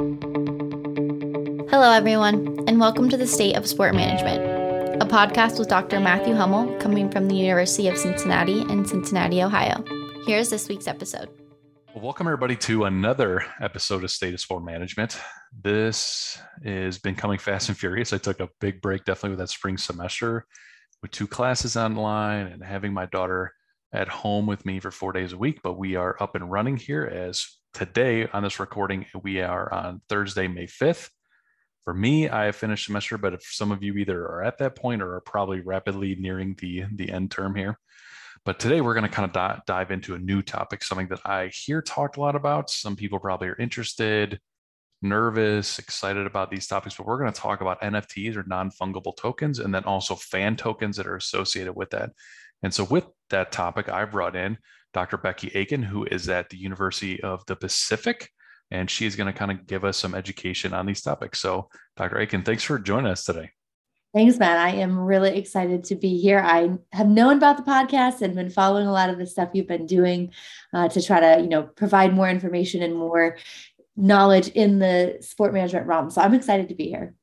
Hello, everyone, and welcome to the State of Sport Management, a podcast with Dr. Matthew Hummel coming from the University of Cincinnati in Cincinnati, Ohio. Here's this week's episode. Well, welcome everybody to another episode of State of Sport Management. This has been coming fast and furious. I took a big break, definitely with that spring semester, with two classes online and having my daughter at home with me for four days a week. But we are up and running here as today on this recording, we are on Thursday, May 5th. For me, I have finished semester, but if some of you either are at that point or are probably rapidly nearing the, the end term here. But today we're going to kind of di- dive into a new topic, something that I hear talked a lot about. Some people probably are interested, nervous, excited about these topics, but we're going to talk about NFTs or non fungible tokens and then also fan tokens that are associated with that. And so, with that topic, I brought in Dr. Becky Achen, who is at the University of the Pacific, and she is going to kind of give us some education on these topics. So, Dr. Achen, thanks for joining us today. Thanks, Matt. I am really excited to be here. I have known about the podcast and been following a lot of the stuff you've been doing uh, to try to, you know, provide more information and more knowledge in the sport management realm. So I'm excited to be here.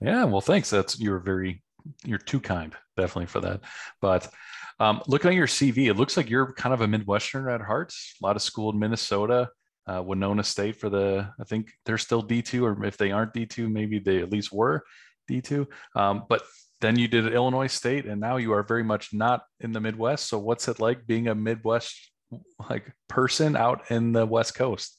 Yeah, well, thanks. That's you're very you're too kind, definitely for that. But um, looking at your CV, it looks like you're kind of a Midwesterner at heart. A lot of school in Minnesota, uh, Winona State for the, I think they're still D2, or if they aren't D2, maybe they at least were D2. Um, but then you did Illinois State, and now you are very much not in the Midwest. So what's it like being a Midwest like person out in the West Coast?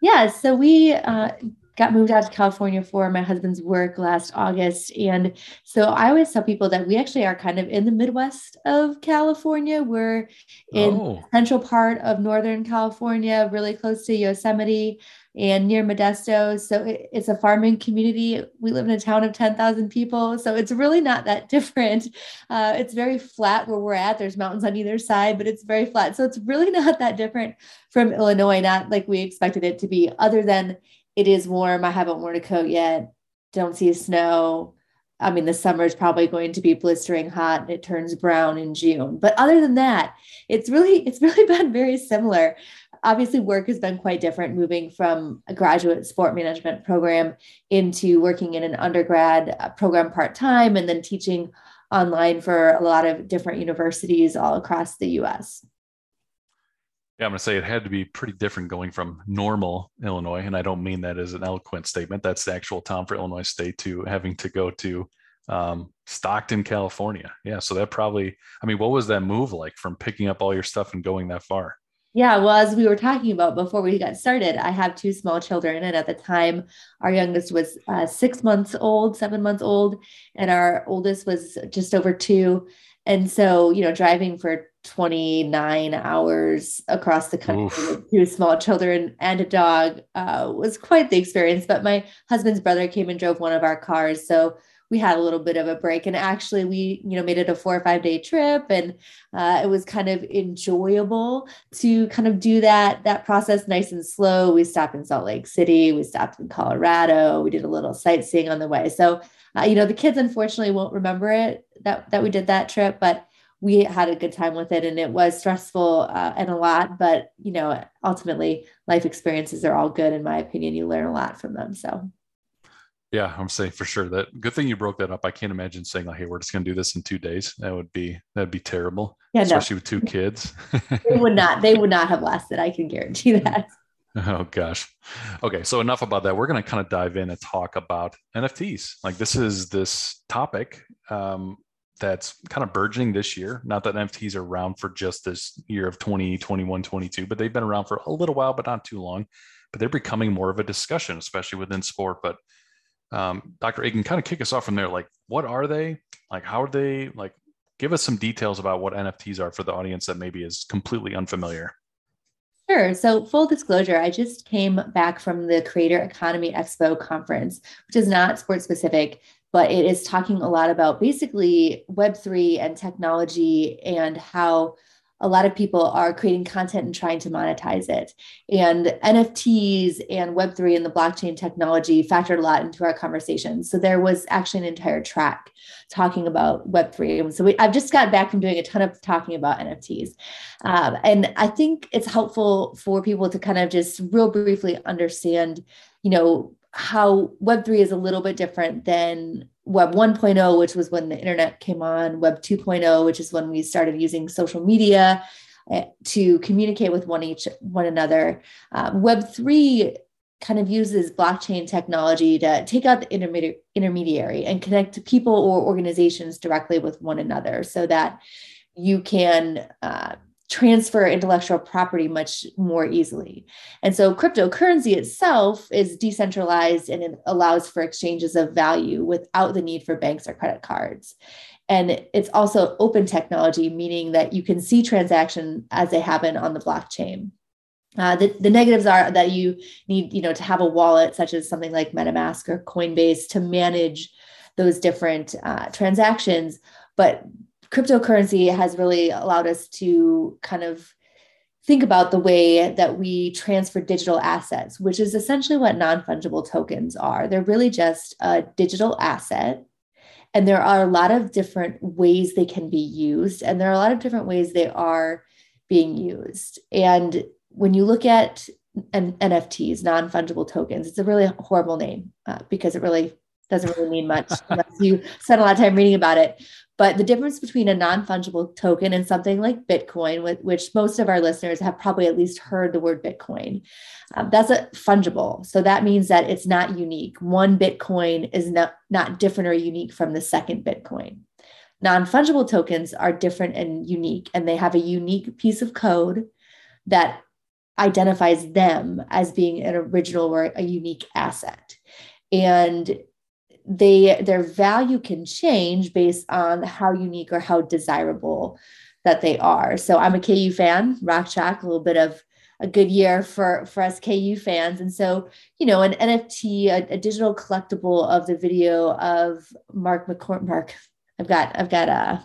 Yeah, so we uh, got moved out to California for my husband's work last August. And so I always tell people that we actually are kind of in the Midwest of California. We're in oh. central part of Northern California, really close to Yosemite and near Modesto. So it, it's a farming community. We live in a town of 10,000 people. So it's really not that different. Uh, it's very flat where we're at. There's mountains on either side, but it's very flat. So it's really not that different from Illinois, not like we expected it to be, other than it is warm. I haven't worn a coat yet. Don't see snow. I mean, the summer is probably going to be blistering hot and it turns brown in June. But other than that, it's really, it's really been very similar. Obviously, work has been quite different moving from a graduate sport management program into working in an undergrad uh, program part time and then teaching online for a lot of different universities all across the US. Yeah, I'm going to say it had to be pretty different going from normal Illinois, and I don't mean that as an eloquent statement. That's the actual town for Illinois State to having to go to um, Stockton, California. Yeah, so that probably, I mean, what was that move like from picking up all your stuff and going that far? Yeah, well, as we were talking about before we got started, I have two small children. And at the time, our youngest was uh, six months old, seven months old, and our oldest was just over two. And so, you know, driving for 29 hours across the country Oof. with two small children and a dog uh, was quite the experience. But my husband's brother came and drove one of our cars. So we had a little bit of a break and actually we you know made it a four or five day trip and uh, it was kind of enjoyable to kind of do that that process nice and slow. We stopped in salt lake city we stopped in colorado we did a little sightseeing on the way. So uh, you know the kids unfortunately won't remember it that that we did that trip but we had a good time with it and it was stressful uh, and a lot but you know ultimately life experiences are all good in my opinion. You learn a lot from them so yeah i'm saying for sure that good thing you broke that up i can't imagine saying like hey we're just going to do this in two days that would be that'd be terrible yeah, especially no. with two kids they would not they would not have lasted i can guarantee that Oh gosh. Okay, so enough about that. We're going to kind of dive in and talk about NFTs. Like this is this topic um, that's kind of burgeoning this year. Not that NFTs are around for just this year of 2021, 22, but they've been around for a little while, but not too long. But they're becoming more of a discussion, especially within sport. But um, Dr. Achen, kind of kick us off from there. Like, what are they? Like, how are they? Like, give us some details about what NFTs are for the audience that maybe is completely unfamiliar. Sure. So, full disclosure, I just came back from the Creator Economy Expo conference, which is not sports specific, but it is talking a lot about basically Web3 and technology and how a lot of people are creating content and trying to monetize it. And NFTs and Web3 and the blockchain technology factored a lot into our conversation. So there was actually an entire track talking about Web3. And So we, I've just got back from doing a ton of talking about NFTs. Um, and I think it's helpful for people to kind of just real briefly understand, you know, how Web3 is a little bit different than Web 1.0, which was when the internet came on, Web 2.0, which is when we started using social media eh, to communicate with one each one another. Um, Web 3 kind of uses blockchain technology to take out the intermediary, intermediary and connect people or organizations directly with one another so that you can uh, transfer intellectual property much more easily. And so cryptocurrency itself is decentralized and it allows for exchanges of value without the need for banks or credit cards. And it's also open technology, meaning that you can see transactions as they happen on the blockchain. Uh, the, the negatives are that you need, you know, to have a wallet such as something like MetaMask or Coinbase to manage those different uh, transactions. But cryptocurrency has really allowed us to kind of think about the way that we transfer digital assets, which is essentially what non fungible tokens are. They're really just a digital asset. And there are a lot of different ways they can be used, and there are a lot of different ways they are being used. And when you look at N- NFTs, non fungible tokens, it's a really horrible name uh, because it really doesn't really mean much unless you spend a lot of time reading about it. But the difference between a non fungible token and something like Bitcoin, with, which most of our listeners have probably at least heard the word Bitcoin, um, that's a fungible. So that means that it's not unique. One Bitcoin is not, not different or unique from the second Bitcoin. Non fungible tokens are different and unique, and they have a unique piece of code that identifies them as being an original or a unique asset. And they their value can change based on how unique or how desirable that they are. So I'm a KU fan, Rock Chalk, a little bit of a good year for for us KU fans. And so, you know, an NFT, a, a digital collectible of the video of Mark McCormack. Mark, I've got I've got a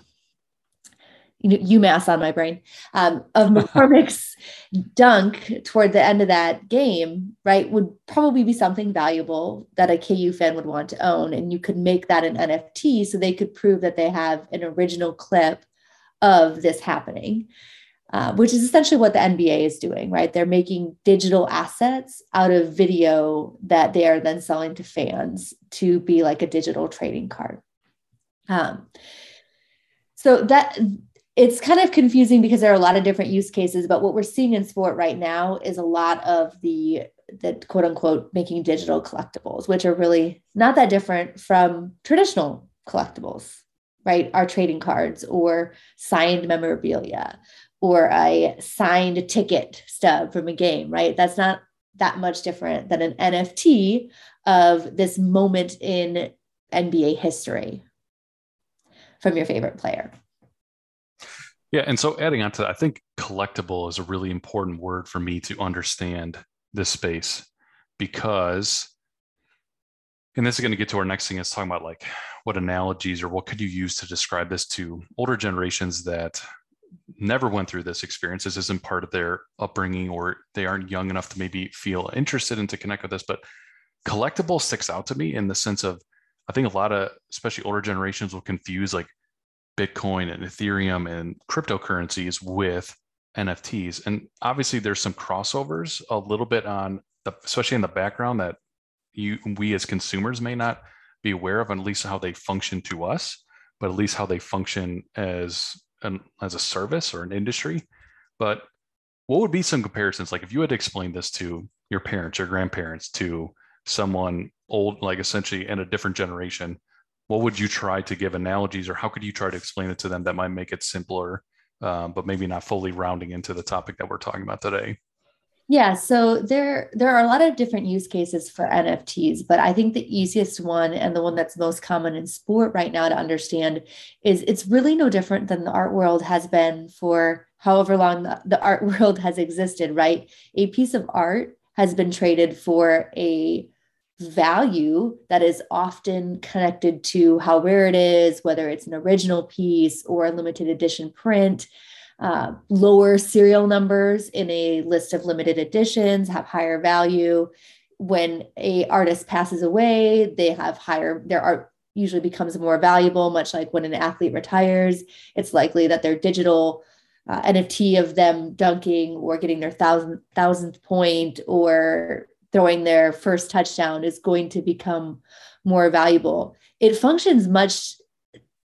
UMass on my brain um, of McCormack's dunk toward the end of that game, right, would probably be something valuable that a KU fan would want to own. And you could make that an NFT so they could prove that they have an original clip of this happening, uh, which is essentially what the NBA is doing, right? They're making digital assets out of video that they are then selling to fans to be like a digital trading card. Um, so that it's kind of confusing because there are a lot of different use cases but what we're seeing in sport right now is a lot of the the quote unquote making digital collectibles which are really not that different from traditional collectibles right? Our trading cards or signed memorabilia or a signed ticket stub from a game right? That's not that much different than an nft of this moment in nba history from your favorite player yeah, and so adding on to that, I think collectible is a really important word for me to understand this space because, and this is going to get to our next thing is talking about like what analogies or what could you use to describe this to older generations that never went through this experience. This isn't part of their upbringing or they aren't young enough to maybe feel interested and to connect with this. But collectible sticks out to me in the sense of I think a lot of especially older generations will confuse like Bitcoin and Ethereum and cryptocurrencies with NFTs. And obviously, there's some crossovers a little bit on the, especially in the background that you we as consumers may not be aware of, at least how they function to us, but at least how they function as an as a service or an industry. But what would be some comparisons? Like if you had to explain this to your parents, your grandparents, to someone old, like essentially in a different generation, what would you try to give analogies or how could you try to explain it to them that might make it simpler um, but maybe not fully rounding into the topic that we're talking about today? Yeah so there there are a lot of different use cases for nfts but i think the easiest one and the one that's most common in sport right now to understand is it's really no different than the art world has been for however long the, the art world has existed right? A piece of art has been traded for a value that is often connected to how rare it is, whether it's an original piece or a limited edition print. uh, lower serial numbers in a list of limited editions, have higher value. When a artist passes away, they have higher, their art usually becomes more valuable, much like when an athlete retires. It's likely that their digital uh, NFT of them dunking or getting their thousand, thousandth point or throwing their first touchdown is going to become more valuable. It functions much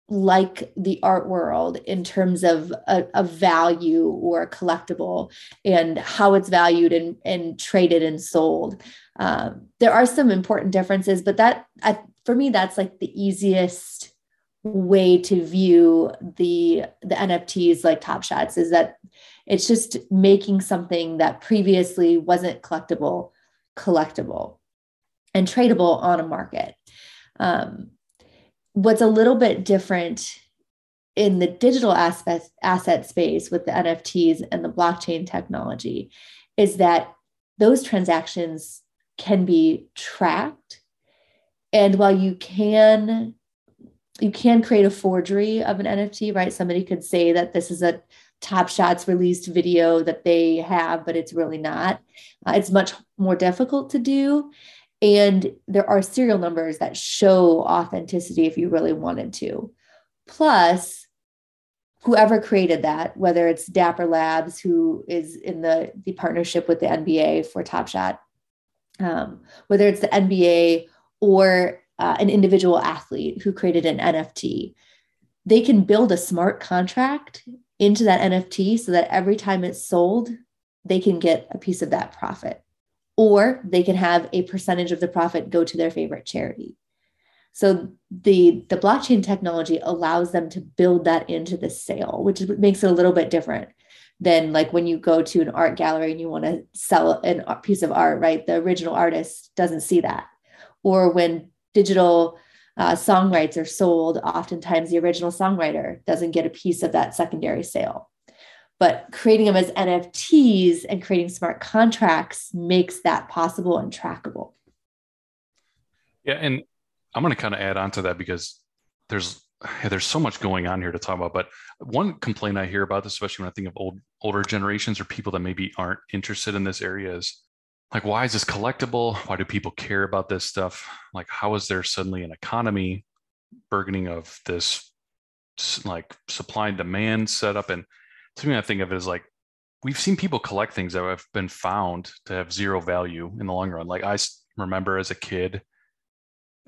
like the art world in terms of a, a, value or a collectible and how it's valued and, and traded and sold. Um, there are some important differences, but that I, for me, that's like the easiest way to view the the NFTs like Top Shots is that it's just making something that previously wasn't collectible collectible and tradable on a market. Um, what's a little bit different in the digital aspect asset space with the NFTs and the blockchain technology is that those transactions can be tracked and while you can you can create a forgery of an NFT right somebody could say that this is a top shots released video that they have but it's really not uh, it's much more difficult to do and there are serial numbers that show authenticity if you really wanted to. Plus, whoever created that, whether it's Dapper Labs, who is in the, the partnership with the NBA for Top Shot, um, whether it's the NBA or uh, an individual athlete who created an NFT, they can build a smart contract into that NFT so that every time it's sold, they can get a piece of that profit or they can have a percentage of the profit go to their favorite charity. So the the blockchain technology allows them to build that into the sale, which makes it a little bit different than like when you go to an art gallery and you want to sell a piece of art, right? The original artist doesn't see that. Or when digital uh, song rights are sold, oftentimes the original songwriter doesn't get a piece of that secondary sale but creating them as NFTs and creating smart contracts makes that possible and trackable. Yeah, and I'm going to kind of add on to that because there's there's so much going on here to talk about. But one complaint I hear about this, especially when I think of old older generations or people that maybe aren't interested in this area, is like, why is this collectible? Why do people care about this stuff? Like, how is there suddenly an economy burgeoning of this like supply and demand setup? And to me, I think of it as like we've seen people collect things that have been found to have zero value in the long run. Like I remember as a kid,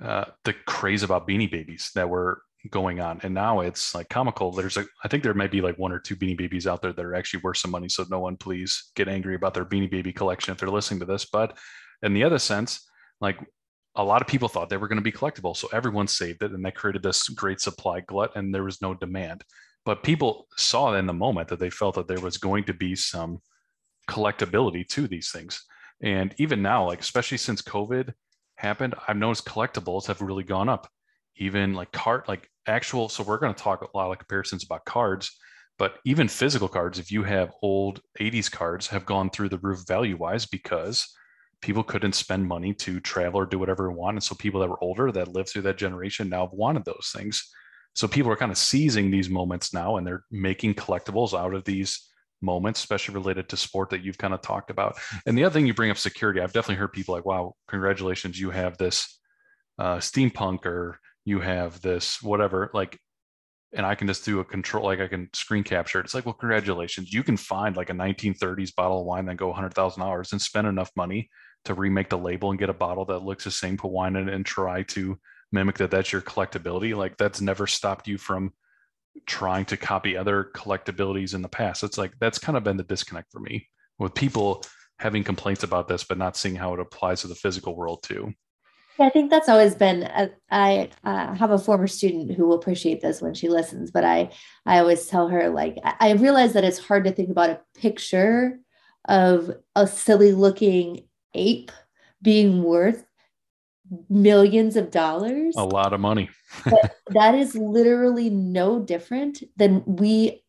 uh, the craze about Beanie Babies that were going on, and now it's like comical. There's a, I think there might be like one or two Beanie Babies out there that are actually worth some money. So no one please get angry about their Beanie Baby collection if they're listening to this. But in the other sense, like a lot of people thought they were going to be collectible, so everyone saved it, and that created this great supply glut, and there was no demand but people saw in the moment that they felt that there was going to be some collectability to these things. And even now, like especially since COVID happened, I've noticed collectibles have really gone up. Even like card, like actual. So we're going to talk a lot of comparisons about cards, but even physical cards, if you have old 80s cards, have gone through the roof value wise because people couldn't spend money to travel or do whatever they want. And so people that were older that lived through that generation now have wanted those things. So people are kind of seizing these moments now and they're making collectibles out of these moments, especially related to sport that you've kind of talked about. And the other thing you bring up security, I've definitely heard people like, wow, congratulations, you have this uh, steampunk or you have this whatever, like, and I can just do a control, like I can screen capture it. It's like, well, congratulations. You can find like a 1930s bottle of wine that go $100,000 and spend enough money to remake the label and get a bottle that looks the same, put wine in it and try to mimic that that's your collectability like that's never stopped you from trying to copy other collectabilities in the past it's like that's kind of been the disconnect for me with people having complaints about this but not seeing how it applies to the physical world too I think that's always been. A, I uh, have a former student who will appreciate this when she listens, but I I always tell her like I realize that it's hard to think about a picture of a silly looking ape being worth millions of dollars. A lot of money. that is literally no different than we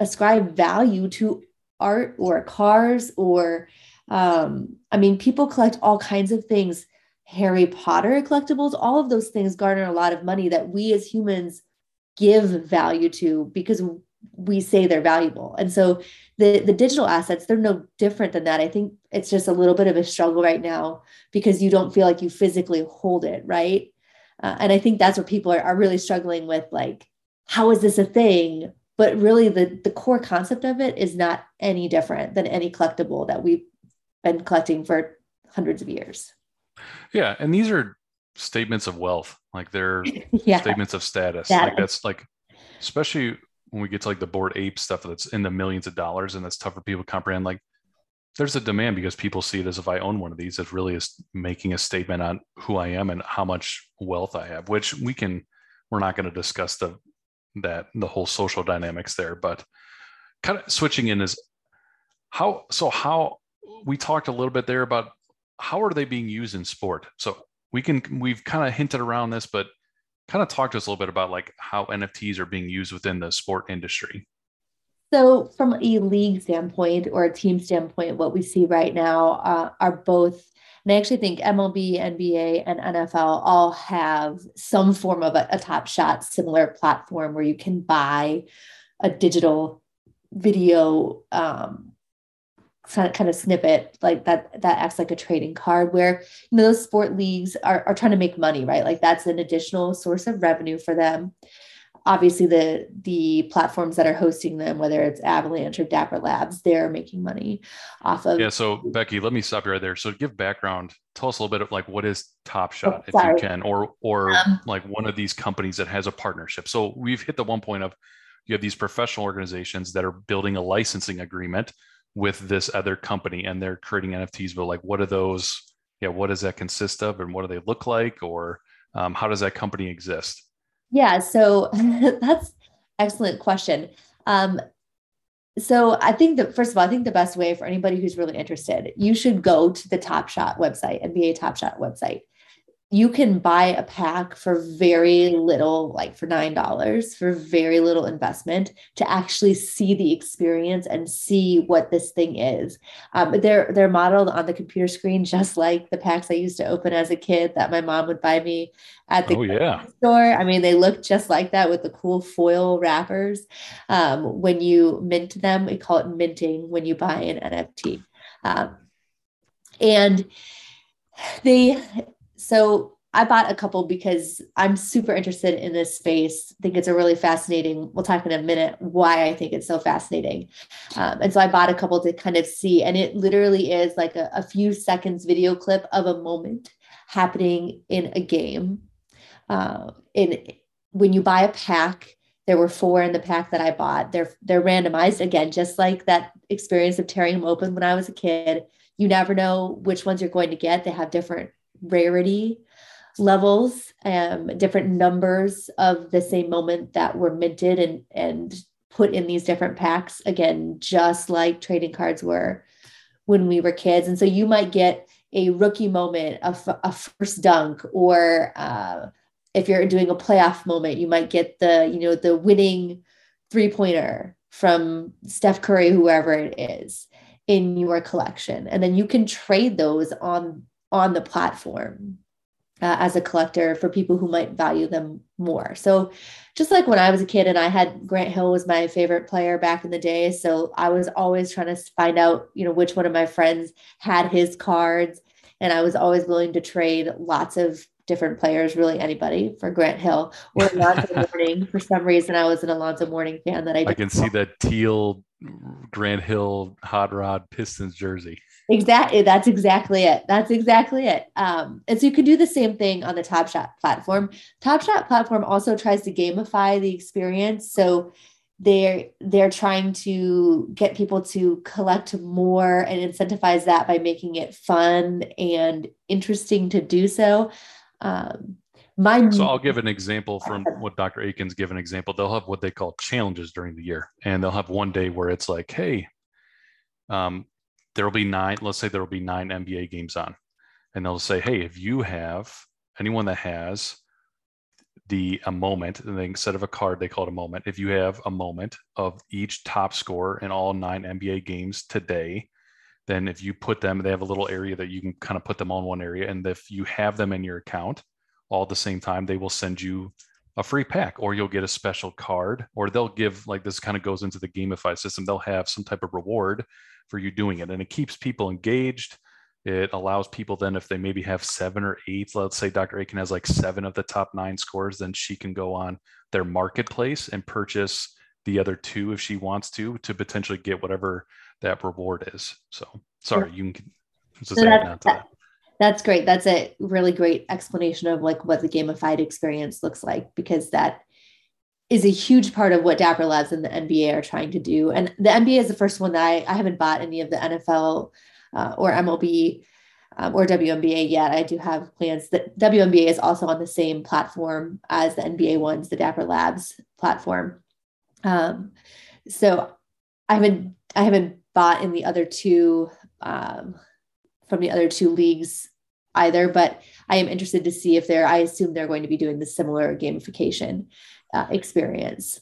ascribe value to art or cars or um, I mean, people collect all kinds of things. Harry Potter collectibles, all of those things garner a lot of money that we as humans give value to because we say they're valuable. And so the the digital assets they're no different than that. I think it's just a little bit of a struggle right now because you don't feel like you physically hold it, right? Uh, and I think that's what people are, are really struggling with like how is this a thing? But really the the core concept of it is not any different than any collectible that we've been collecting for hundreds of years. Yeah, and these are statements of wealth, like they're yeah. statements of status. status. Like that's like especially when we get to like the Bored Ape stuff that's in the millions of dollars and that's tough for people to comprehend like there's a demand because people see it as if I own one of these, it really is making a statement on who I am and how much wealth I have, which we can, we're not going to discuss the, that the whole social dynamics there, but kind of switching in is how, so how we talked a little bit there about how are they being used in sport? So we can, we've kind of hinted around this, but kind of talk to us a little bit about like how NFTs are being used within the sport industry. So, from a league standpoint or a team standpoint, what we see right now uh, are both, and I actually think MLB, NBA, and NFL all have some form of a, a Top Shot similar platform where you can buy a digital video um, kind of snippet like that that acts like a trading card where you know those sport leagues are, are trying to make money right? Like that's an additional source of revenue for them. Obviously the the platforms that are hosting them whether it's avalanche or dapper labs they're making money off of yeah so becky let me stop you right there. So give background tell us a little bit of like what is top shot oh, if you can or or um, like one of these companies that has a partnership. So we've hit the one point of you have these professional organizations that are building a licensing agreement with this other company and they're creating NFTs, but like what are those? Yeah, what does that consist of and what do they look like? Or um, how does that company exist? Yeah, so that's excellent question. Um, so I think that first of all, I think the best way for anybody who's really interested, you should go to the Top Shot website, NBA Top Shot website you can buy a pack for very little, like for $9 for very little investment to actually see the experience and see what this thing is. Um, they're, they're modeled on the computer screen, just like the packs I used to open as a kid that my mom would buy me at the oh, yeah. store. I mean, they look just like that with the cool foil wrappers. Um, when you mint them, we call it minting when you buy an NFT. Um, and they so I bought a couple because I'm super interested in this space. I think it's a really fascinating. We'll talk in a minute why I think it's so fascinating. Um, and so I bought a couple to kind of see, and it literally is like a, a few seconds video clip of a moment happening in a game. Uh, in when you buy a pack, there were four in the pack that I bought. They're they're randomized again, just like that experience of tearing them open when I was a kid. You never know which ones you're going to get. They have different rarity levels, um, different numbers of the same moment that were minted and and put in these different packs. Again, just like trading cards were when we were kids. And so you might get a rookie moment, a, f- a first dunk, or uh, if you're doing a playoff moment, you might get the you know the winning three pointer from Steph Curry, whoever it is in your collection and then you can trade those on on the platform uh, as a collector for people who might value them more. So, just like when I was a kid and I had Grant Hill was my favorite player back in the day, so I was always trying to find out, you know, which one of my friends had his cards, and I was always willing to trade lots of different players, really anybody for Grant Hill or Alonzo Mourning. For some reason, I was an Alonzo Mourning fan that I. I can see that teal Grant Hill hot rod Pistons jersey. Exactly. That's exactly it. That's exactly it. Um, and so you can do the same thing on the Top Shot platform. Top Shot platform also tries to gamify the experience. So they're they're trying to get people to collect more and incentivize that by making it fun and interesting to do so. Um, my so I'll give an example from what Dr. Achens give an example. They'll have what they call challenges during the year, and they'll have one day where it's like, hey, um, there will be nine, let's say there will be nine NBA games on. And they'll say, hey, if you have anyone that has the a moment, and instead of a card, they call it a moment. If you have a moment of each top scorer in all nine NBA games today, then if you put them, they have a little area that you can kind of put them on one area. And if you have them in your account all at the same time, they will send you a free pack or you'll get a special card or they'll give like this kind of goes into the gamify system they'll have some type of reward for you doing it and it keeps people engaged. It allows people then if they maybe have seven or eight let's say dr achen has like seven of the top nine scores then she can go on their marketplace and purchase the other two if she wants to to potentially get whatever that reward is so. Sorry you can just so that, that. That's great. That's a really great explanation of like what the gamified experience looks like because that is a huge part of what Dapper Labs and the NBA are trying to do. And the NBA is the first one that I, I haven't bought any of the NFL uh, or MLB um, or WNBA yet. I do have plans that WNBA is also on the same platform as the NBA ones, the Dapper Labs platform. Um, so I haven't I haven't bought in the other two um, from the other two leagues either, but I am interested to see if they're, I assume they're going to be doing the similar gamification uh, experience.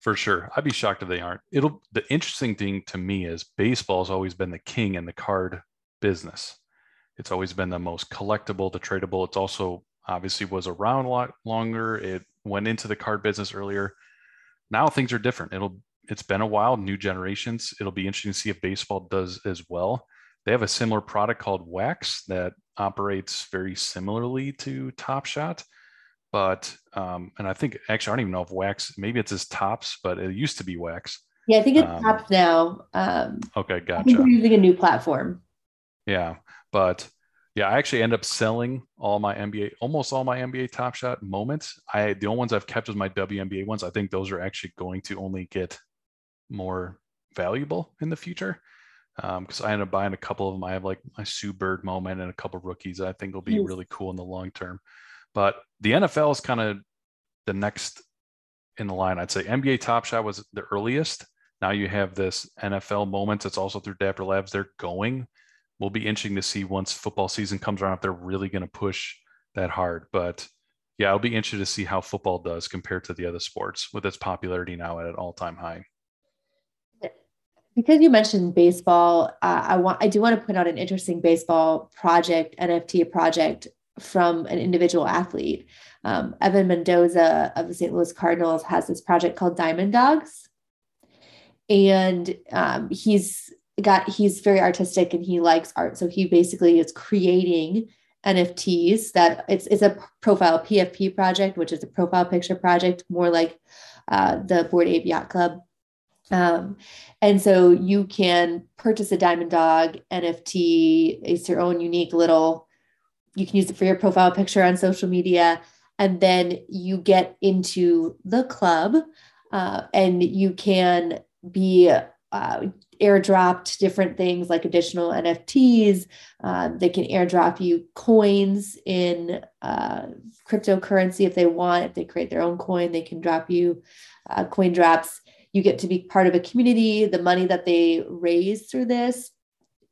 For sure. I'd be shocked if they aren't. It'll, the interesting thing to me is baseball has always been the king in the card business. It's always been the most collectible, the tradable. It's also obviously was around a lot longer. It went into the card business earlier. Now things are different. It'll, it's been a while, new generations. It'll be interesting to see if baseball does as well. They have a similar product called Wax that operates very similarly to Top Shot, but um, and I think actually I don't even know if Wax maybe it's his Topps, but it used to be Wax. Yeah, I think it's um, Topps now. Um, okay, gotcha. they're using a new platform. Yeah, but yeah, I actually end up selling all my NBA, almost all my NBA Top Shot moments. I the only ones I've kept is my WNBA ones. I think those are actually going to only get more valuable in the future because um, I ended up buying a couple of them. I have like my Sue Bird moment and a couple rookies I think will be yes. really cool in the long term. But the NFL is kind of the next in the line. I'd say NBA Top Shot was the earliest. Now you have this NFL moments. It's also through Dapper Labs. They're going. We'll be interesting to see once football season comes around if they're really going to push that hard. But yeah, I'll be interested to see how football does compared to the other sports with its popularity now at an all-time high because you mentioned baseball, uh, I want I do want to point out an interesting baseball project, NFT project from an individual athlete. Um, Evan Mendoza of the St. Louis Cardinals has this project called Diamond Dogs, and um, he's got he's very artistic and he likes art, so he basically is creating NFTs that it's it's a profile PFP project, which is a profile picture project, more like uh, the Bored Ape Yacht Club um, and so you can purchase a Diamond Dog NFT. It's your own unique little, you can use it for your profile picture on social media. And then you get into the club uh, and you can be uh, airdropped different things like additional NFTs. Uh, they can airdrop you coins in uh, cryptocurrency if they want. If they create their own coin, they can drop you uh, coin drops you get to be part of a community the money that they raise through this.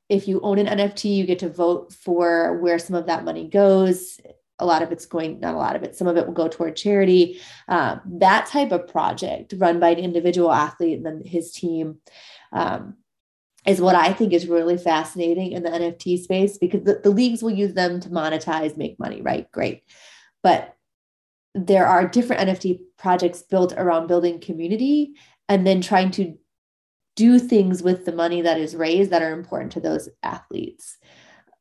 If you own an nft you get to vote for where some of that money goes. A lot of it's going not a lot of it some of it will go toward charity. Um, that type of project run by an individual athlete and then his team um, is what i think is really fascinating in the nft space because the, the leagues will use them to monetize make money right? Great. But there are different nft projects built around building community and then trying to do things with the money that is raised that are important to those athletes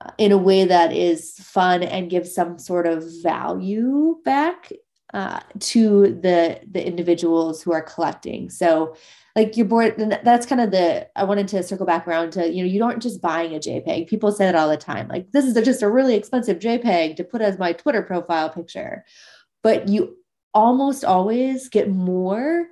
uh, in a way that is fun and gives some sort of value back uh, to the the individuals who are collecting. So like you're bored that's kind of the i wanted to circle back around to you know you don't just buying a jpeg. People say that all the time like this is just a really expensive jpeg to put as my twitter profile picture. But you almost always get more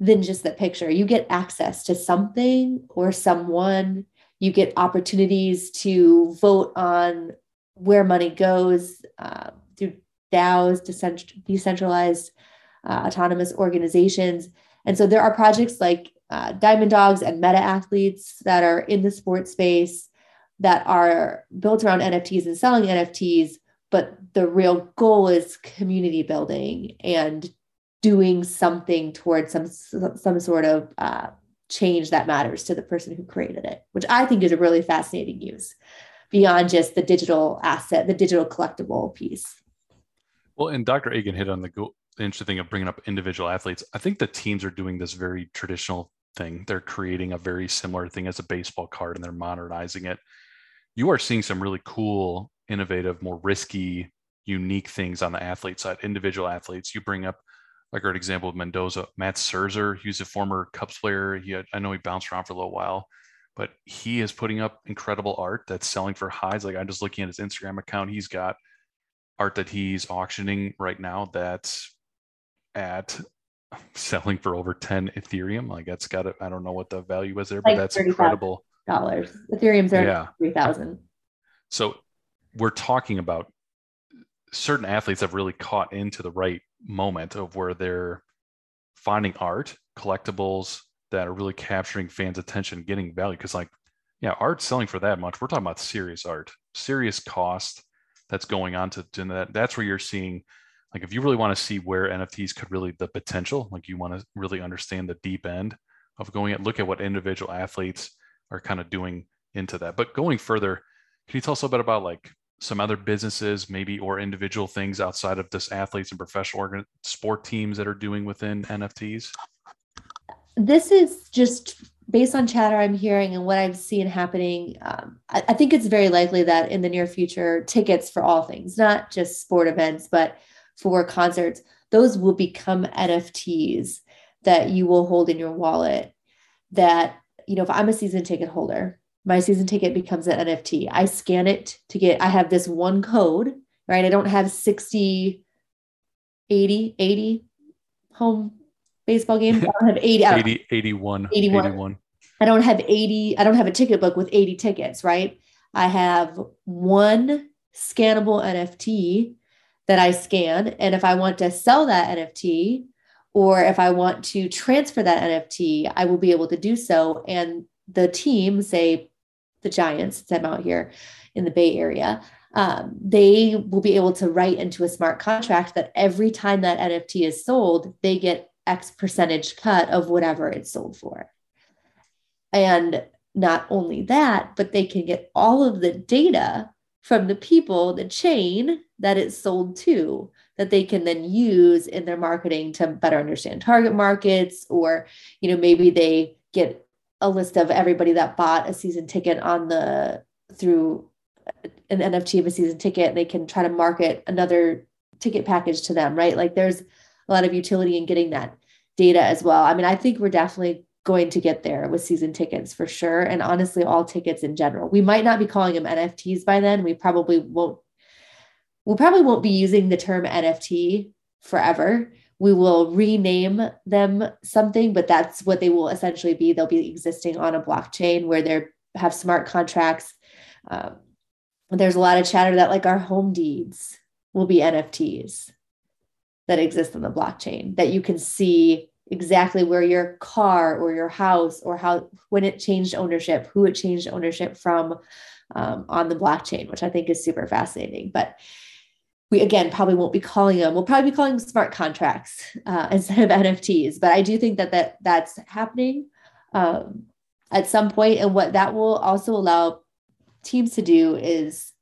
than just the picture. You get access to something or someone. You get opportunities to vote on where money goes uh, through DAOs, decentralized uh, autonomous organizations. And so there are projects like uh, Diamond Dogs and Meta Athletes that are in the sports space that are built around NFTs and selling NFTs. But the real goal is community building and doing something towards some some sort of uh, change that matters to the person who created it, which I think is a really fascinating use beyond just the digital asset, the digital collectible piece. Well, and Dr. Achen hit on the go- interesting thing of bringing up individual athletes. I think the teams are doing this very traditional thing. They're creating a very similar thing as a baseball card and they're modernizing it. You are seeing some really cool, innovative, more risky, unique things on the athlete side, individual athletes. You bring up like an example of Mendoza, Matt Szczur, he's a former Cubs player. He had, I know he bounced around for a little while, but he is putting up incredible art that's selling for highs. Like I'm just looking at his Instagram account. He's got art that he's auctioning right now that's at selling for over 10 Ethereum. Like that's got it. I don't know what the value is there, but like that's incredible. Dollars. Ethereum's are yeah. 3,000. So we're talking about certain athletes have really caught into the right moment of where they're finding art, collectibles that are really capturing fans' attention, getting value. Cause like, yeah, art selling for that much. We're talking about serious art, serious cost that's going on to, to that. That's where you're seeing like if you really want to see where nfts could really the potential like you want to really understand the deep end of going at look at what individual athletes are kind of doing into that but going further can you tell us a bit about like some other businesses maybe or individual things outside of this athletes and professional organ- sport teams that are doing within nfts this is just based on chatter I'm hearing and what I've seen happening, um, I, I, think it's very likely that in the near future, tickets for all things, not just sport events, but for concerts, those will become NFTs that you will hold in your wallet. That, you know, if I'm a season ticket holder, my season ticket becomes an NFT. I scan it to get, I have this one code, right? I don't have 60, 80, 80 home baseball games. I don't have 80, I don't 80 81, 81. 81. I don't have 80, I don't have a ticket book with 80 tickets, right? I have one scannable NFT that I scan. And if I want to sell that NFT or if I want to transfer that NFT, I will be able to do so. And the team, say the Giants, since I'm out here in the Bay Area, um, they will be able to write into a smart contract that every time that NFT is sold, they get X percentage cut of whatever it's sold for. And not only that, but they can get all of the data from the people, the chain that it's sold to, that they can then use in their marketing to better understand target markets, or you know, maybe they get a list of everybody that bought a season ticket on the through an NFT of a season ticket, they can try to market another ticket package to them, right? Like there's a lot of utility in getting that data as well. I mean, I think we're definitely going to get there with season tickets for sure. And honestly, all tickets in general. We might not be calling them NFTs by then. We probably won't, we probably won't be using the term NFT forever. We will rename them something, but that's what they will essentially be. They'll be existing on a blockchain where they have smart contracts. Um, there's a lot of chatter that like our home deeds will be NFTs that exist on the blockchain that you can see exactly where your car or your house or how when it changed ownership who it changed ownership from um, on the blockchain which i think is super fascinating but we again probably won't be calling them we'll probably be calling them smart contracts uh, instead of nfts but i do think that, that that's happening um, at some point and what that will also allow teams to do is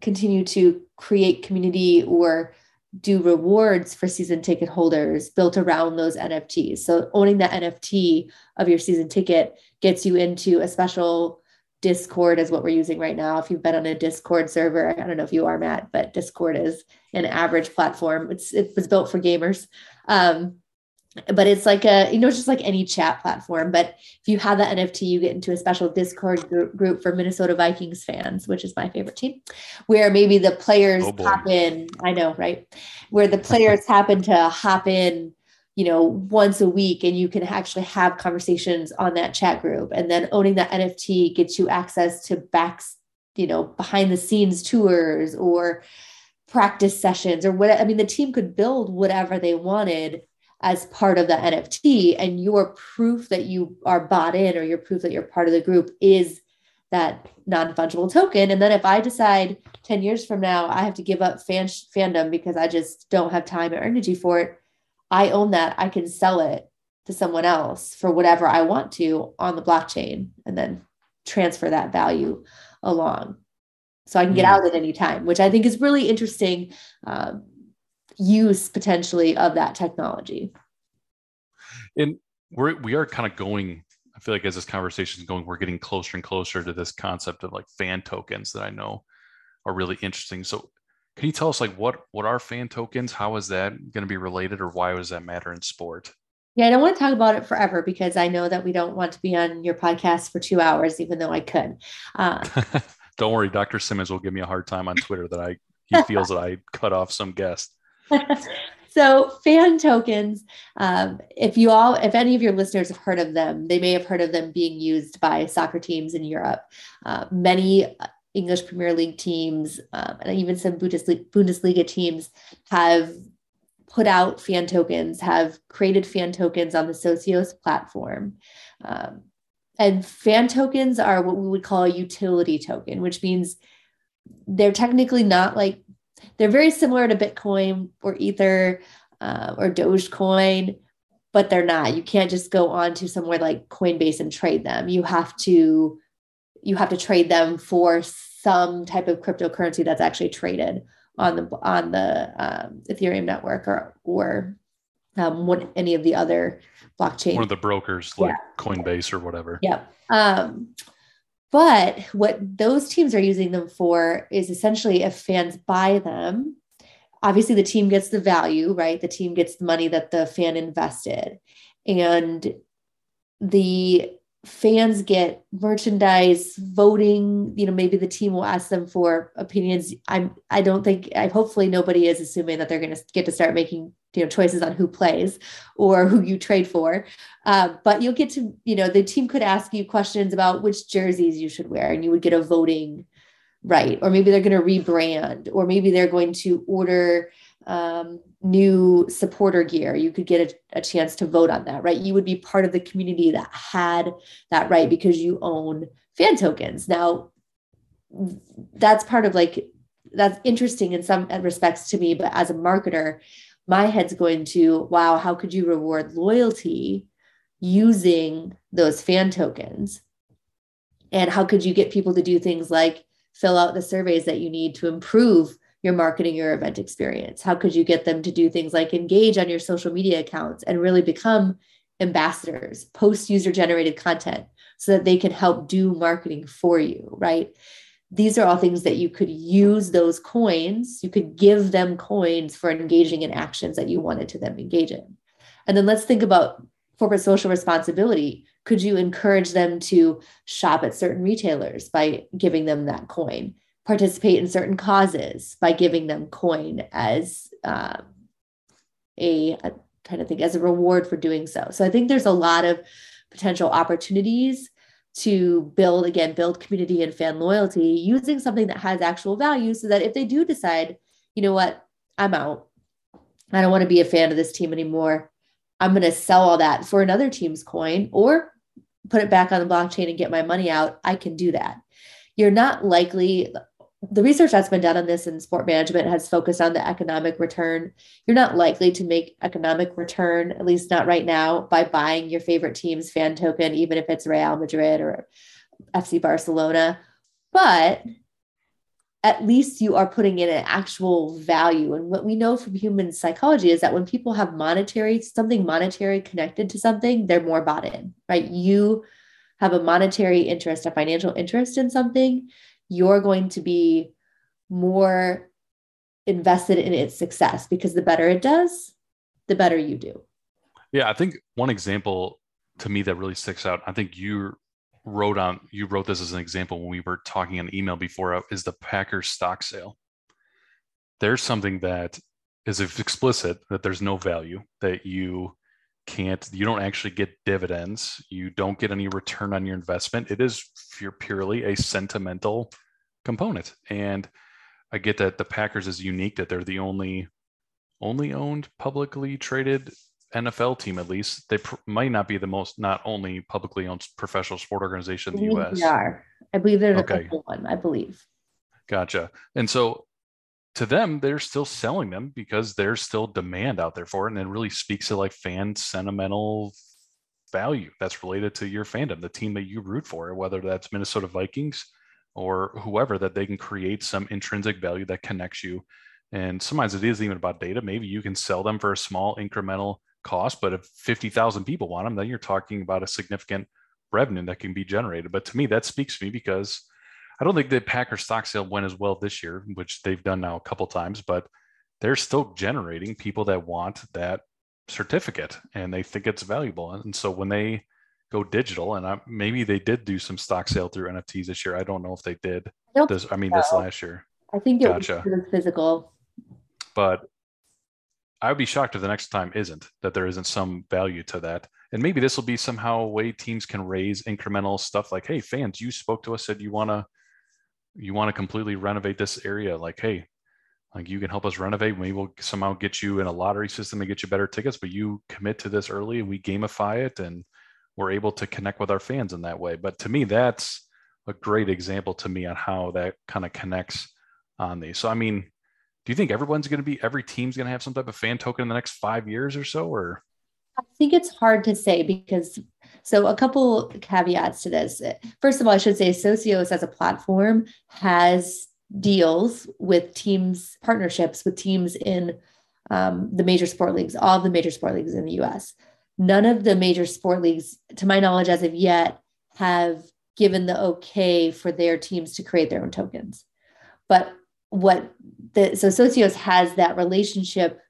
continue to create community or do rewards for season ticket holders built around those NFTs. So owning the NFT of your season ticket gets you into a special Discord is what we're using right now. If you've been on a Discord server, I don't know if you are Matt, but Discord is an average platform. It's it was built for gamers. Um, but it's like a you know just like any chat platform but if you have that nft you get into a special discord group for minnesota vikings fans which is my favorite team where maybe the players oh hop in i know right where the players happen to hop in you know once a week and you can actually have conversations on that chat group and then owning that nft gets you access to backs you know behind the scenes tours or practice sessions or what i mean the team could build whatever they wanted as part of the NFT. And your proof that you are bought in or your proof that you're part of the group is that non fungible token. And then if I decide 10 years from now, I have to give up fan- fandom because I just don't have time or energy for it, I own that. I can sell it to someone else for whatever I want to on the blockchain and then transfer that value along. So I can get mm. out at any time, which I think is really interesting. Um, use potentially of that technology. And we're we are kind of going. I feel like as this conversation is going, we're getting closer and closer to this concept of like fan tokens that I know are really interesting. So, can you tell us like what what are fan tokens? How is that going to be related, or why does that matter in sport? Yeah, I don't want to talk about it forever because I know that we don't want to be on your podcast for two hours, even though I could. Uh, don't worry, Dr. Simmons will give me a hard time on Twitter that I he feels that I cut off some guest. so fan tokens um, if you all if any of your listeners have heard of them they may have heard of them being used by soccer teams in europe uh, many english premier league teams um, and even some bundesliga teams have put out fan tokens have created fan tokens on the socios platform um, and fan tokens are what we would call a utility token which means they're technically not like they're very similar to Bitcoin or Ether uh, or Dogecoin, but they're not. You can't just go on to somewhere like Coinbase and trade them. You have to you have to trade them for some type of cryptocurrency that's actually traded on the on the um, Ethereum network or or um, what any of the other blockchain. One of the brokers like yeah. Coinbase or whatever. Yep. Um, but what those teams are using them for is essentially if fans buy them, obviously the team gets the value, right? The team gets the money that the fan invested. And the fans get merchandise voting you know maybe the team will ask them for opinions. I'm i don't think i hopefully nobody is assuming that they're going to get to start making you know choices on who plays or who you trade for. Uh, but you'll get to you know the team could ask you questions about which jerseys you should wear and you would get a voting right. Or maybe they're going to rebrand or maybe they're going to order um, new supporter gear, you could get a, a, chance to vote on that, right? You would be part of the community that had that right because you own fan tokens. Now, that's part of like, that's interesting in some respects to me, but as a marketer, my head's going to, wow, how could you reward loyalty using those fan tokens? And how could you get people to do things like fill out the surveys that you need to improve your marketing your event experience? How could you get them to do things like engage on your social media accounts and really become ambassadors, post user generated content so that they can help do marketing for you, right? These are all things that you could use those coins, you could give them coins for engaging in actions that you wanted to them engage in. And then let's think about corporate social responsibility. Could you encourage them to shop at certain retailers by giving them that coin? Participate in certain causes by giving them coin as um, a, a kind of thing as a reward for doing so. So I think there's a lot of potential opportunities to build again build community and fan loyalty using something that has actual value so that if they do decide you know what? I'm out. I don't want to be a fan of this team anymore. I'm going to sell all that for another team's coin or put it back on the blockchain and get my money out i can do that. You're not likely the research that's been done on this in sport management has focused on the economic return. You're not likely to make economic return, at least not right now, by buying your favorite team's fan token, even if it's Real Madrid or FC Barcelona. But at least you are putting in an actual value. And what we know from human psychology is that when people have monetary, something monetary connected to something, they're more bought in, right? You have a monetary interest, a financial interest in something you're going to be more invested in its success because the better it does, the better you do. Yeah, I think one example to me that really sticks out, I think you wrote on you wrote this as an example when we were talking in email before uh, is the Packers stock sale. There's something that is explicit that there's no value that you can't you don't actually get dividends. You don't get any return on your investment. It is purely a sentimental component. And i get that the packers is unique that they're the only only owned publicly traded nfl team at least. They pr- might not be the most not only publicly owned professional sport organization in the us they are. I believe they're the okay. one i believe. Gotcha. And so to them, they're still selling them because there's still demand out there for it. And it really speaks to like fan sentimental value that's related to your fandom, the team that you root for, whether that's Minnesota Vikings or whoever, that they can create some intrinsic value that connects you And sometimes it isn't even about data. Maybe you can sell them for a small incremental cost, but if 50,000 people want them, then you're talking about a significant revenue that can be generated. But to me, that speaks to me because I don't think the Packer stock sale went as well this year, which they've done now a couple times, but they're still generating people that want that certificate and they think it's valuable. And so when they go digital, and I, maybe they did do some stock sale through NFTs this year. I don't know if they did. I, this, I mean, so. this last year. I think it gotcha. was physical. But I would be shocked if the next time isn't that there isn't some value to that. And maybe this will be somehow a way teams can raise incremental stuff like, hey, fans, you spoke to us, said you want to you want to completely renovate this area. Like, hey, like you can help us renovate. Maybe we'll somehow get you in a lottery system and get you better tickets, but you commit to this early and we gamify it and we're able to connect with our fans in that way. But to me, that's a great example to me on how that kind of connects on these. So I mean, do you think everyone's going to be every team's going to have some type of fan token in the next five years or so, or? I think it's hard to say because so a couple caveats to this. First of all, I should say Socios as a platform has deals with teams, partnerships with teams in um, the major sport leagues, all the major sport leagues in the US. None of the major sport leagues, to my knowledge, as of yet, have given the okay for their teams to create their own tokens. But what the so Socios has that relationship,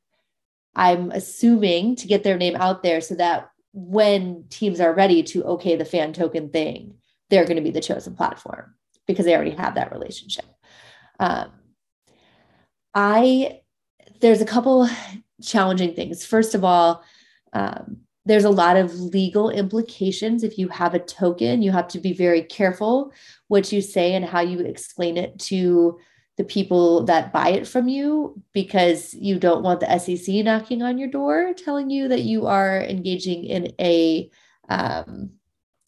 I'm assuming, to get their name out there so that when teams are ready to okay the fan token thing, they're going to be the chosen platform because they already have that relationship. Um, I there's a couple challenging things. First of all, um, there's a lot of legal implications. If you have a token, you have to be very careful what you say and how you explain it to the people that buy it from you because you don't want the SEC knocking on your door telling you that you are engaging in a um,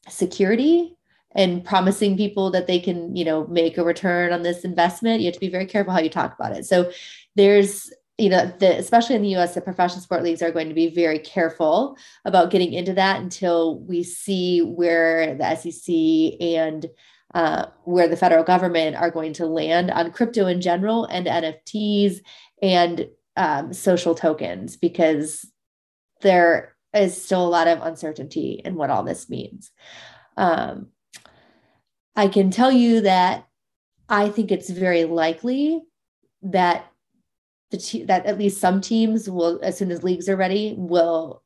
security and promising people that they can, you know, make a return on this investment. You have to be very careful how you talk about it. So there's you know, the, especially in the US, the professional sport leagues are going to be very careful about getting into that until we see where the SEC and uh, where the federal government are going to land on crypto in general and NFTs and um, social tokens, because there is still a lot of uncertainty in what all this means. Um, I can tell you that I think it's very likely that the that at least some teams will, as soon as leagues are ready, will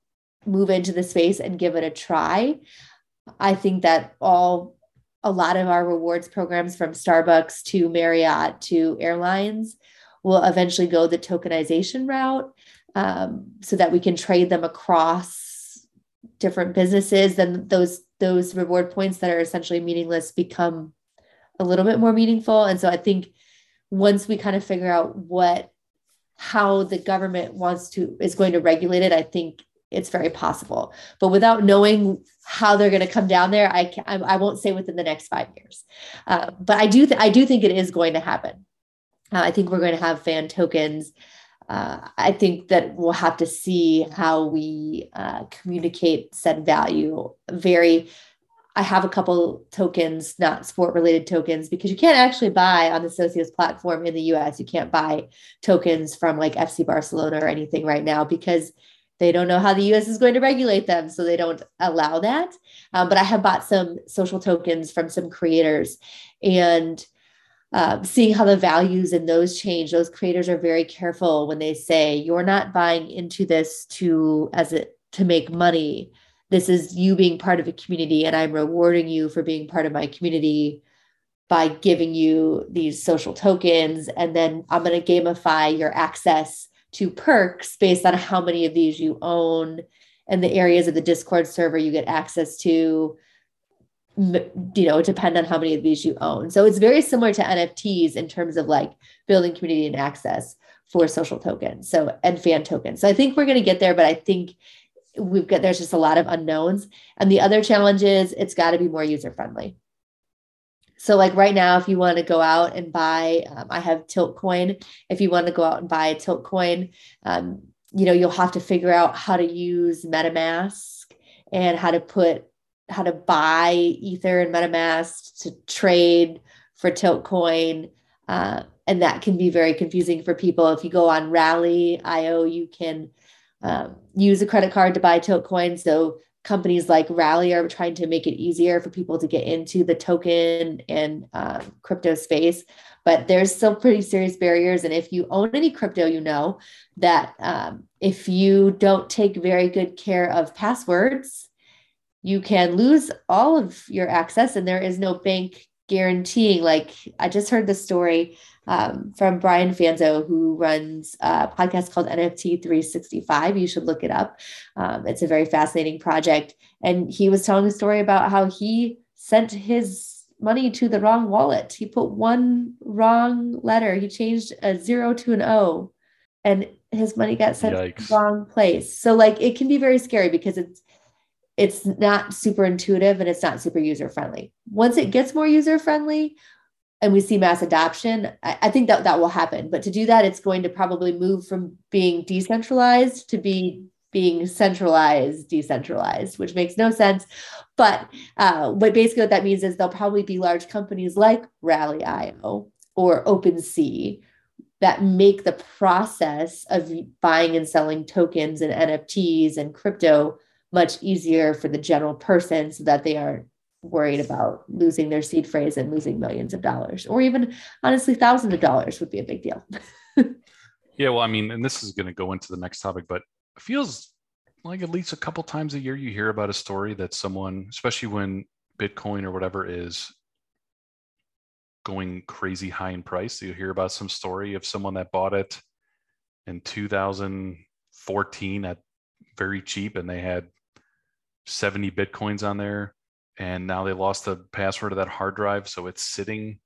move into the space and give it a try. I think that all a lot of our rewards programs from Starbucks to Marriott to airlines will eventually go the tokenization route um, so that we can trade them across different businesses. Then those those reward points that are essentially meaningless become a little bit more meaningful. And so i think once we kind of figure out what how the government wants to is going to regulate it i think it's very possible. But without knowing how they're going to come down there i can, I, won't say within the next five years. Uh, but i do th- i do think it is going to happen. Uh, i think we're going to have fan tokens. Uh, i think that we'll have to see how we uh, communicate said value. Very I have a couple tokens, not sport related tokens, because you can't actually buy on the Socios platform in the US. You can't buy tokens from like FC Barcelona or anything right now because they don't know how the US is going to regulate them. So they don't allow that. Um, but I have bought some social tokens from some creators and um, seeing how the values in those change. Those creators are very careful when they say, you're not buying into this to as it to make money this is you being part of a community and i'm rewarding you for being part of my community by giving you these social tokens and then i'm going to gamify your access to perks based on how many of these you own and the areas of the discord server you get access to you know depend on how many of these you own. So it's very similar to nfts in terms of like building community and access for social tokens so and fan tokens. So i think we're going to get there but i think we've got there's just a lot of unknowns. And the other challenge is it's got to be more user friendly so like right now if you want to go out and buy um, i have tilt coin if you want to go out and buy a tilt coin um, you know you'll have to figure out how to use metamask and how to put how to buy ether and metamask to trade for tilt coin uh, and that can be very confusing for people. If you go on Rally.io, you can um, use a credit card to buy Tilt Coin. So companies like Rally are trying to make it easier for people to get into the token and um, crypto space. But there's still pretty serious barriers. And if you own any crypto, you know that um, if you don't take very good care of passwords, you can lose all of your access, and there is no bank guaranteeing. Like I just heard the story um, from Brian Fanzo, who runs a podcast called NFT 365. You should look it up. Um, it's a very fascinating project. And he was telling a story about how he sent his money to the wrong wallet. He put one wrong letter, he changed a zero to an O, and his money got sent Yikes. to the wrong place. So, like, it can be very scary because it's it's not super intuitive and it's not super user friendly. Once it gets more user friendly, and we see mass adoption, I, I, think that that will happen. But to do that, it's going to probably move from being decentralized to be being centralized, decentralized, which makes no sense. But uh, but basically, what that means is there'll probably be large companies like Rally.io or OpenSea that make the process of buying and selling tokens and NFTs and crypto much easier for the general person so that they aren't worried about losing their seed phrase and losing millions of dollars or even honestly thousands of dollars would be a big deal. Yeah well i mean and this is going to go into the next topic but it feels like at least a couple times a year you hear about a story that someone especially when bitcoin or whatever is going crazy high in price you hear about some story of someone that bought it in 2014 at very cheap and they had 70 bitcoins on there and now they lost the password of that hard drive so it's sitting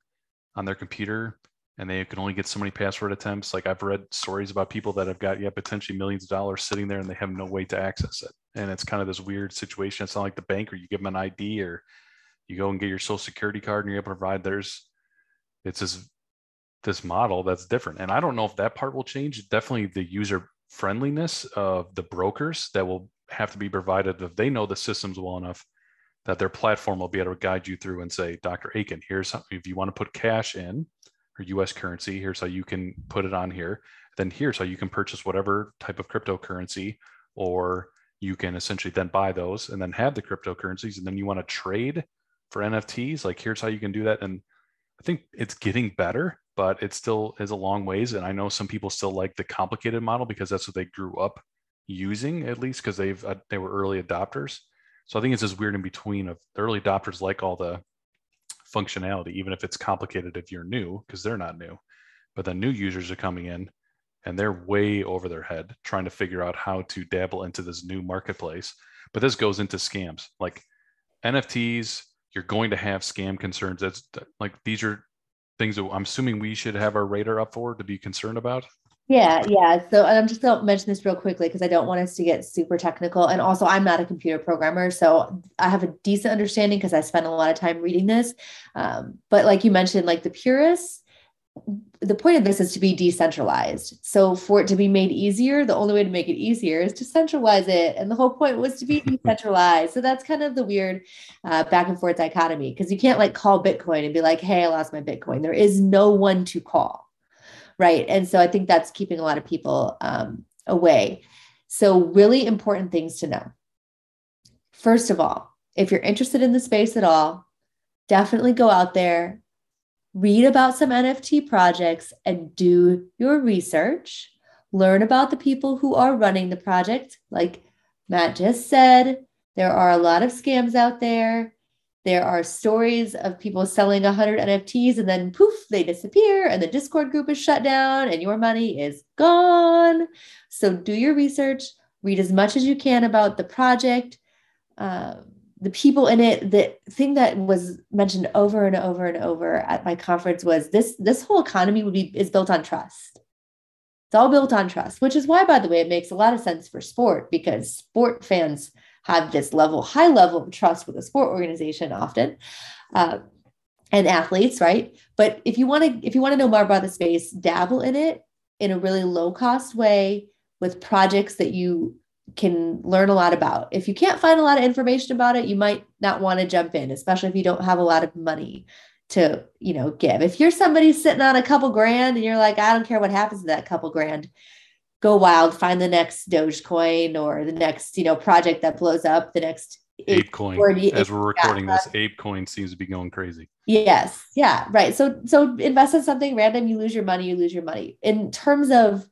on their computer and they can only get so many password attempts. Like i've read stories about people that have got yeah potentially millions of dollars sitting there and they have no way to access it. And it's kind of this weird situation. It's not like the bank or you give them an id or you go and get your social security card and you're able to provide there's it's this this model that's different. And i don't know if that part will change. Definitely the user friendliness of the brokers that will have to be provided if they know the systems well enough that their platform will be able to guide you through and say, Dr. Achen, here's something. If you want to put cash in or US currency, here's how you can put it on here. Then here's how you can purchase whatever type of cryptocurrency, or you can essentially then buy those and then have the cryptocurrencies. And then you want to trade for NFTs. Like here's how you can do that. And I think it's getting better, but it still is a long ways. And I know some people still like the complicated model because that's what they grew up using, at least because they've uh, they were early adopters. So I think it's this weird in between of the early adopters like all the functionality, even if it's complicated if you're new, because they're not new. But the new users are coming in and they're way over their head trying to figure out how to dabble into this new marketplace. But this goes into scams like NFTs. You're going to have scam concerns. That's like these are things that I'm assuming we should have our radar up for to be concerned about. Yeah, yeah. So I'm just going to mention this real quickly because I don't want us to get super technical. And also, I'm not a computer programmer, so I have a decent understanding because I spent a lot of time reading this. Um, but like you mentioned, like the purists, the point of this is to be decentralized. So for it to be made easier, the only way to make it easier is to centralize it. And the whole point was to be decentralized. So that's kind of the weird uh, back and forth dichotomy because you can't like call Bitcoin and be like, hey, I lost my Bitcoin. There is no one to call right. And so i think that's keeping a lot of people um, away. So really important things to know. First of all if you're interested in the space at all definitely go out there read about some nft projects and do your research. Learn about the people who are running the project. Like matt just said there are a lot of scams out there there are stories of people selling 100 NFTs and then poof, they disappear and the Discord group is shut down and your money is gone. So do your research, read as much as you can about the project, uh, the people in it. The thing that was mentioned over and over and over at my conference was this: this whole economy would be is built on trust. It's all built on trust, which is why, by the way, it makes a lot of sense for sport because sport fans have this level, high level of trust with a sport organization often. Uh, and athletes, right? But if you want to, if you want to know more about the space, dabble in it in a really low cost way with projects that you can learn a lot about. If you can't find a lot of information about it, you might not want to jump in, especially if you don't have a lot of money. to you know give if you're somebody sitting on a couple grand and you're like i don't care what happens to that couple grand go wild find the next dogecoin or the next you know project that blows up the next ApeCoin. As we're recording yeah. this, ApeCoin seems to be going crazy. Yes. Yeah. Right. So so invest in something random, you lose your money, you lose your money. In terms of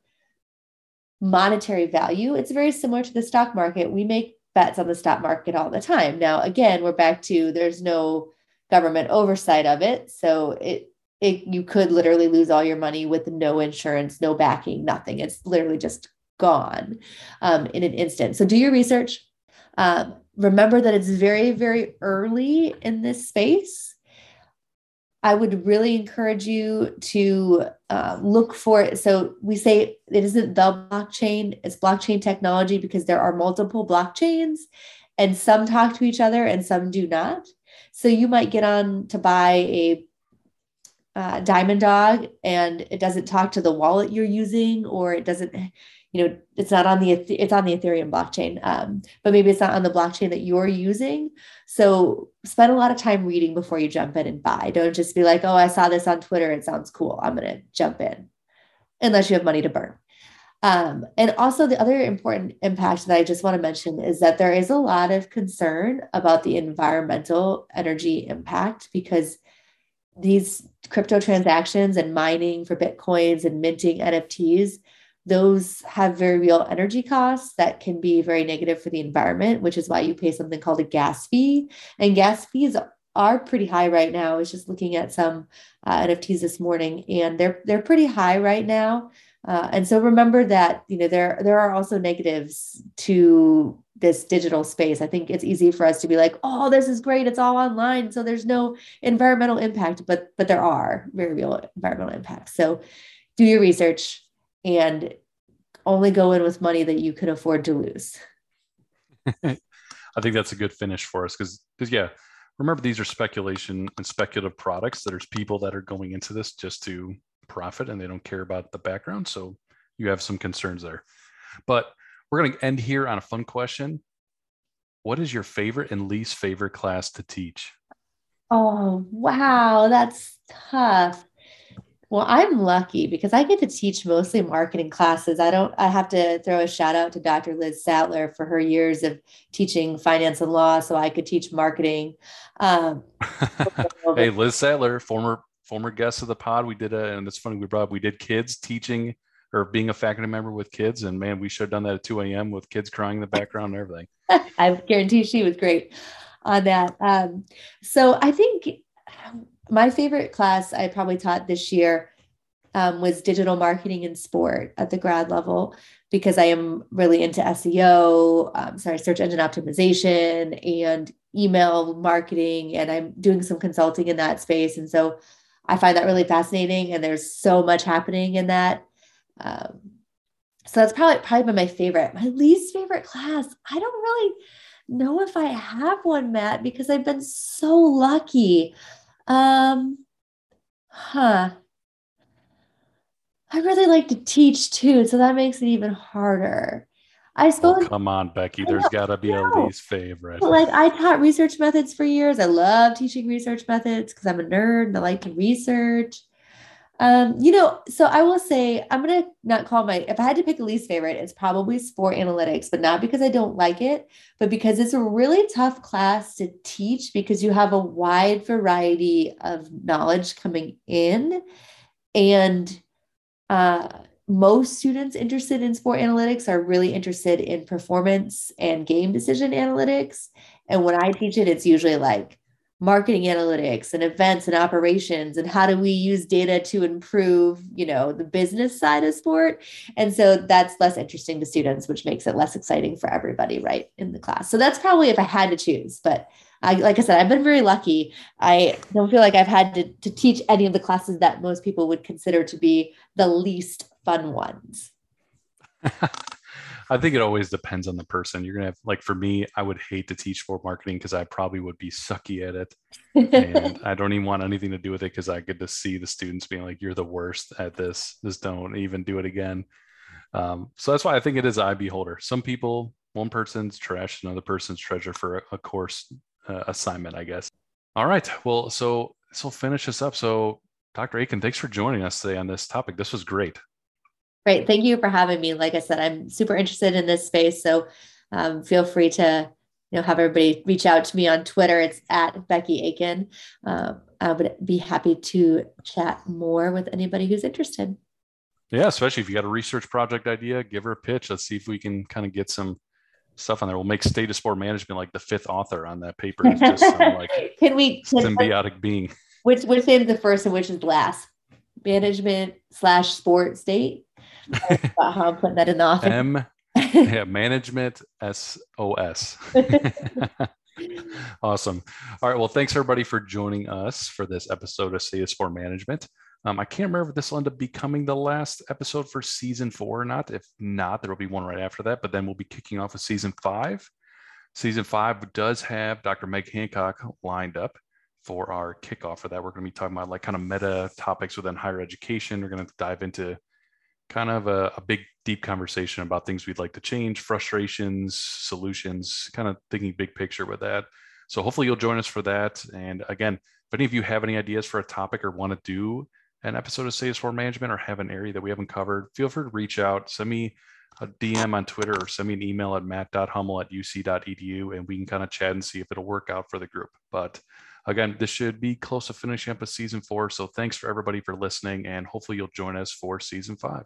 monetary value, it's very similar to the stock market. We make bets on the stock market all the time. Now, again, we're back to there's no government oversight of it. So it it you could literally lose all your money with no insurance, no backing, nothing. It's literally just gone um, in an instant. So do your research. Um, remember that it's very, very early in this space. I would really encourage you to uh, look for it. So we say it isn't the blockchain, it's blockchain technology because there are multiple blockchains and some talk to each other and some do not. So you might get on to buy a uh, Diamond Dog and it doesn't talk to the wallet you're using or it doesn't you know it's not on the it's on the ethereum blockchain um, but maybe it's not on the blockchain that you're using. So spend a lot of time reading before you jump in and buy. Don't just be like oh i saw this on twitter. It sounds cool. I'm going to jump in unless you have money to burn. Um, and also the other important impact that i just want to mention is that there is a lot of concern about the environmental energy impact because these crypto transactions and mining for bitcoins and minting nfts those have very real energy costs that can be very negative for the environment, which is why you pay something called a gas fee. And gas fees are pretty high right now. I was just looking at some uh, NFTs this morning, and they're they're pretty high right now. Uh, and so remember that you know there there are also negatives to this digital space. I think it's easy for us to be like, oh, this is great, it's all online, so there's no environmental impact, but but there are very real environmental impacts. So do your research and only go in with money that you can afford to lose. I think that's a good finish for us because because yeah, remember these are speculation and speculative products. There's people that are going into this just to profit and they don't care about the background. So you have some concerns there. But we're going to end here on a fun question. What is your favorite and least favorite class to teach? Oh, wow. That's tough. Well, I'm lucky because I get to teach mostly marketing classes. I don't, I have to throw a shout out to Dr. Liz Sattler for her years of teaching finance and law. So I could teach marketing. Um, hey, Liz Sattler, former, former guests of the pod. We did a, and it's funny, we brought, we did kids teaching or being a faculty member with kids. And man, we should have done that at 2 a.m. with kids crying in the background and everything. I guarantee she was great on that. Um, so I think my favorite class I probably taught this year um, was digital marketing and sport at the grad level because I am really into SEO, um, sorry, search engine optimization and email marketing, and I'm doing some consulting in that space. And so I find that really fascinating, and there's so much happening in that. Um, so that's probably probably been my favorite. My least favorite class, I don't really know if I have one, Matt, because I've been so lucky. Um, huh. I really like to teach too, so that makes it even harder. I suppose. Oh, come on, Becky. There's got to be a least favorite. like I taught research methods for years. I love teaching research methods because I'm a nerd and I like to research. Um, you know, so I will say I'm gonna not call my if I had to pick a least favorite, it's probably sport analytics, but not because I don't like it, but because it's a really tough class to teach because you have a wide variety of knowledge coming in. And uh, most students interested in sport analytics are really interested in performance and game decision analytics. And when I teach it, it's usually like marketing analytics and events and operations and how do we use data to improve you know the business side of sport. And so that's less interesting to students which makes it less exciting for everybody right in the class. So that's probably if i had to choose but I, like i said i've been very lucky. I don't feel like i've had to, to teach any of the classes that most people would consider to be the least fun ones I think it always depends on the person. You're gonna have like for me, I would hate to teach sport marketing because I probably would be sucky at it, and I don't even want anything to do with it because I get to see the students being like, "You're the worst at this. Just don't even do it again." Um, so that's why I think it is eye beholder. Some people, one person's trash, another person's treasure for a, course uh, assignment, I guess. All right. Well, so this will finish us up. So, Dr. Achen, thanks for joining us today on this topic. This was great. Great. Thank you for having me. Like I said, I'm super interested in this space. So um, feel free to you know have everybody reach out to me on Twitter. It's at Becky Achen. Uh, I would be happy to chat more with anybody who's interested. Yeah, especially if you got a research project idea, give her a pitch. Let's see if we can kind of get some stuff on there. We'll make state of sport management like the fifth author on that paper. just some, like can we can, symbiotic being? Which which is the first and which is the last? Management slash sport state how I'm putting that in the office. M, yeah, management SOS. awesome. All right. Well, thanks everybody for joining us for this episode of of Sport Management. Um, I can't remember if this will end up becoming the last episode for season four or not. If not, there will be one right after that. But then we'll be kicking off with season five. Season five does have Dr. Meg Hancock lined up for our kickoff for that. We're going to be talking about like kind of meta topics within higher education. We're going to dive into kind of a, a, big, deep conversation about things we'd like to change, frustrations, solutions, kind of thinking big picture with that. So hopefully you'll join us for that. And again, if any of you have any ideas for a topic or want to do an episode of of Management or have an area that we haven't covered, feel free to reach out. Send me a DM on Twitter or send me an email at matt.hummel at uc.edu and we can kind of chat and see if it'll work out for the group. But again, this should be close to finishing up a season four. So thanks for everybody for listening, and hopefully you'll join us for season five.